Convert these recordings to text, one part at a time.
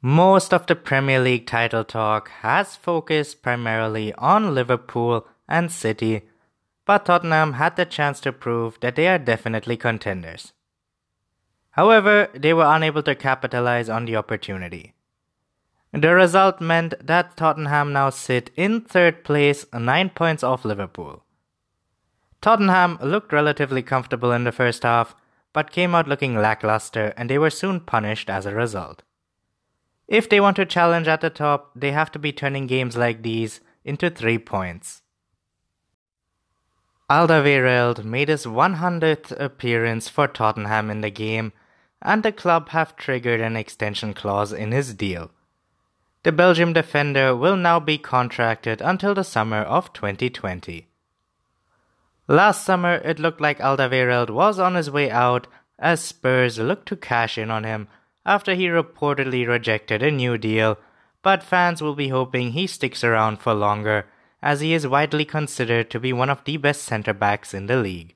Most of the Premier League title talk has focused primarily on Liverpool and City, but Tottenham had the chance to prove that they are definitely contenders. However, they were unable to capitalize on the opportunity. The result meant that Tottenham now sit in third place, 9 points off Liverpool. Tottenham looked relatively comfortable in the first half, but came out looking lackluster and they were soon punished as a result. If they want to challenge at the top, they have to be turning games like these into 3 points. Alderweireld made his 100th appearance for Tottenham in the game, and the club have triggered an extension clause in his deal. The Belgium defender will now be contracted until the summer of 2020. Last summer, it looked like Alderweireld was on his way out as Spurs looked to cash in on him after he reportedly rejected a new deal, but fans will be hoping he sticks around for longer as he is widely considered to be one of the best centre backs in the league.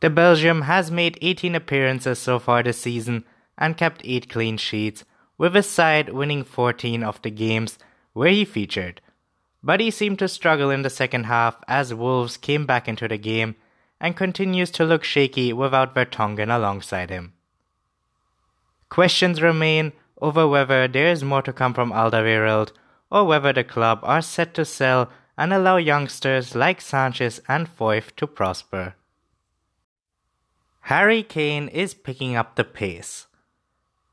The Belgium has made 18 appearances so far this season and kept 8 clean sheets, with his side winning 14 of the games where he featured. But he seemed to struggle in the second half as Wolves came back into the game and continues to look shaky without Vertonghen alongside him. Questions remain over whether there is more to come from Alderweireld or whether the club are set to sell and allow youngsters like Sanchez and Foyth to prosper. Harry Kane is picking up the pace.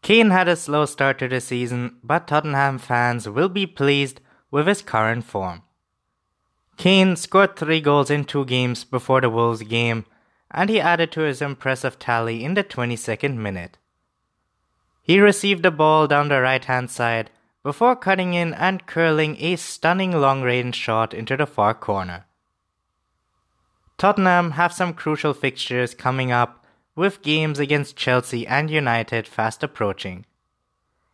Kane had a slow start to the season, but Tottenham fans will be pleased with his current form. Kane scored three goals in two games before the Wolves game, and he added to his impressive tally in the 22nd minute. He received the ball down the right hand side before cutting in and curling a stunning long range shot into the far corner. Tottenham have some crucial fixtures coming up with games against Chelsea and United fast approaching.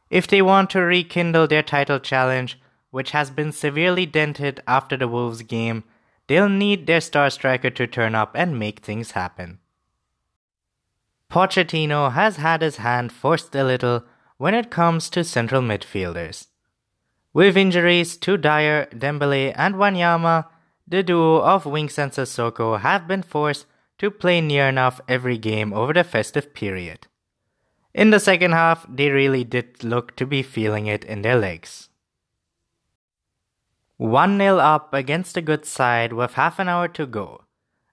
If they want to rekindle their title challenge, which has been severely dented after the Wolves game, they'll need their star striker to turn up and make things happen. Pochettino has had his hand forced a little when it comes to central midfielders. With injuries to Dier, Dembele, and Wanyama, the duo of Winks and Sissoko have been forced to play near enough every game over the festive period. In the second half, they really did look to be feeling it in their legs. 1 0 up against a good side with half an hour to go.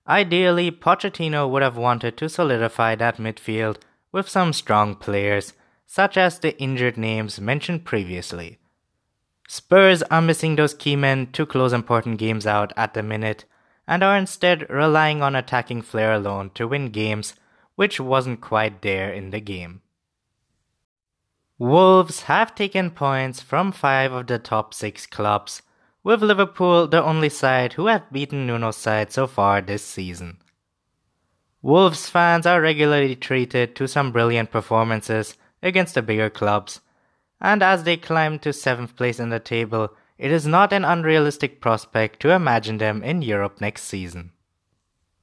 Ideally, Pochettino would have wanted to solidify that midfield with some strong players, such as the injured names mentioned previously. Spurs are missing those key men to close important games out at the minute, and are instead relying on attacking flair alone to win games, which wasn't quite there in the game. Wolves have taken points from five of the top six clubs, with Liverpool the only side who have beaten Nuno's side so far this season. Wolves fans are regularly treated to some brilliant performances against the bigger clubs, and as they climb to seventh place in the table, it is not an unrealistic prospect to imagine them in Europe next season.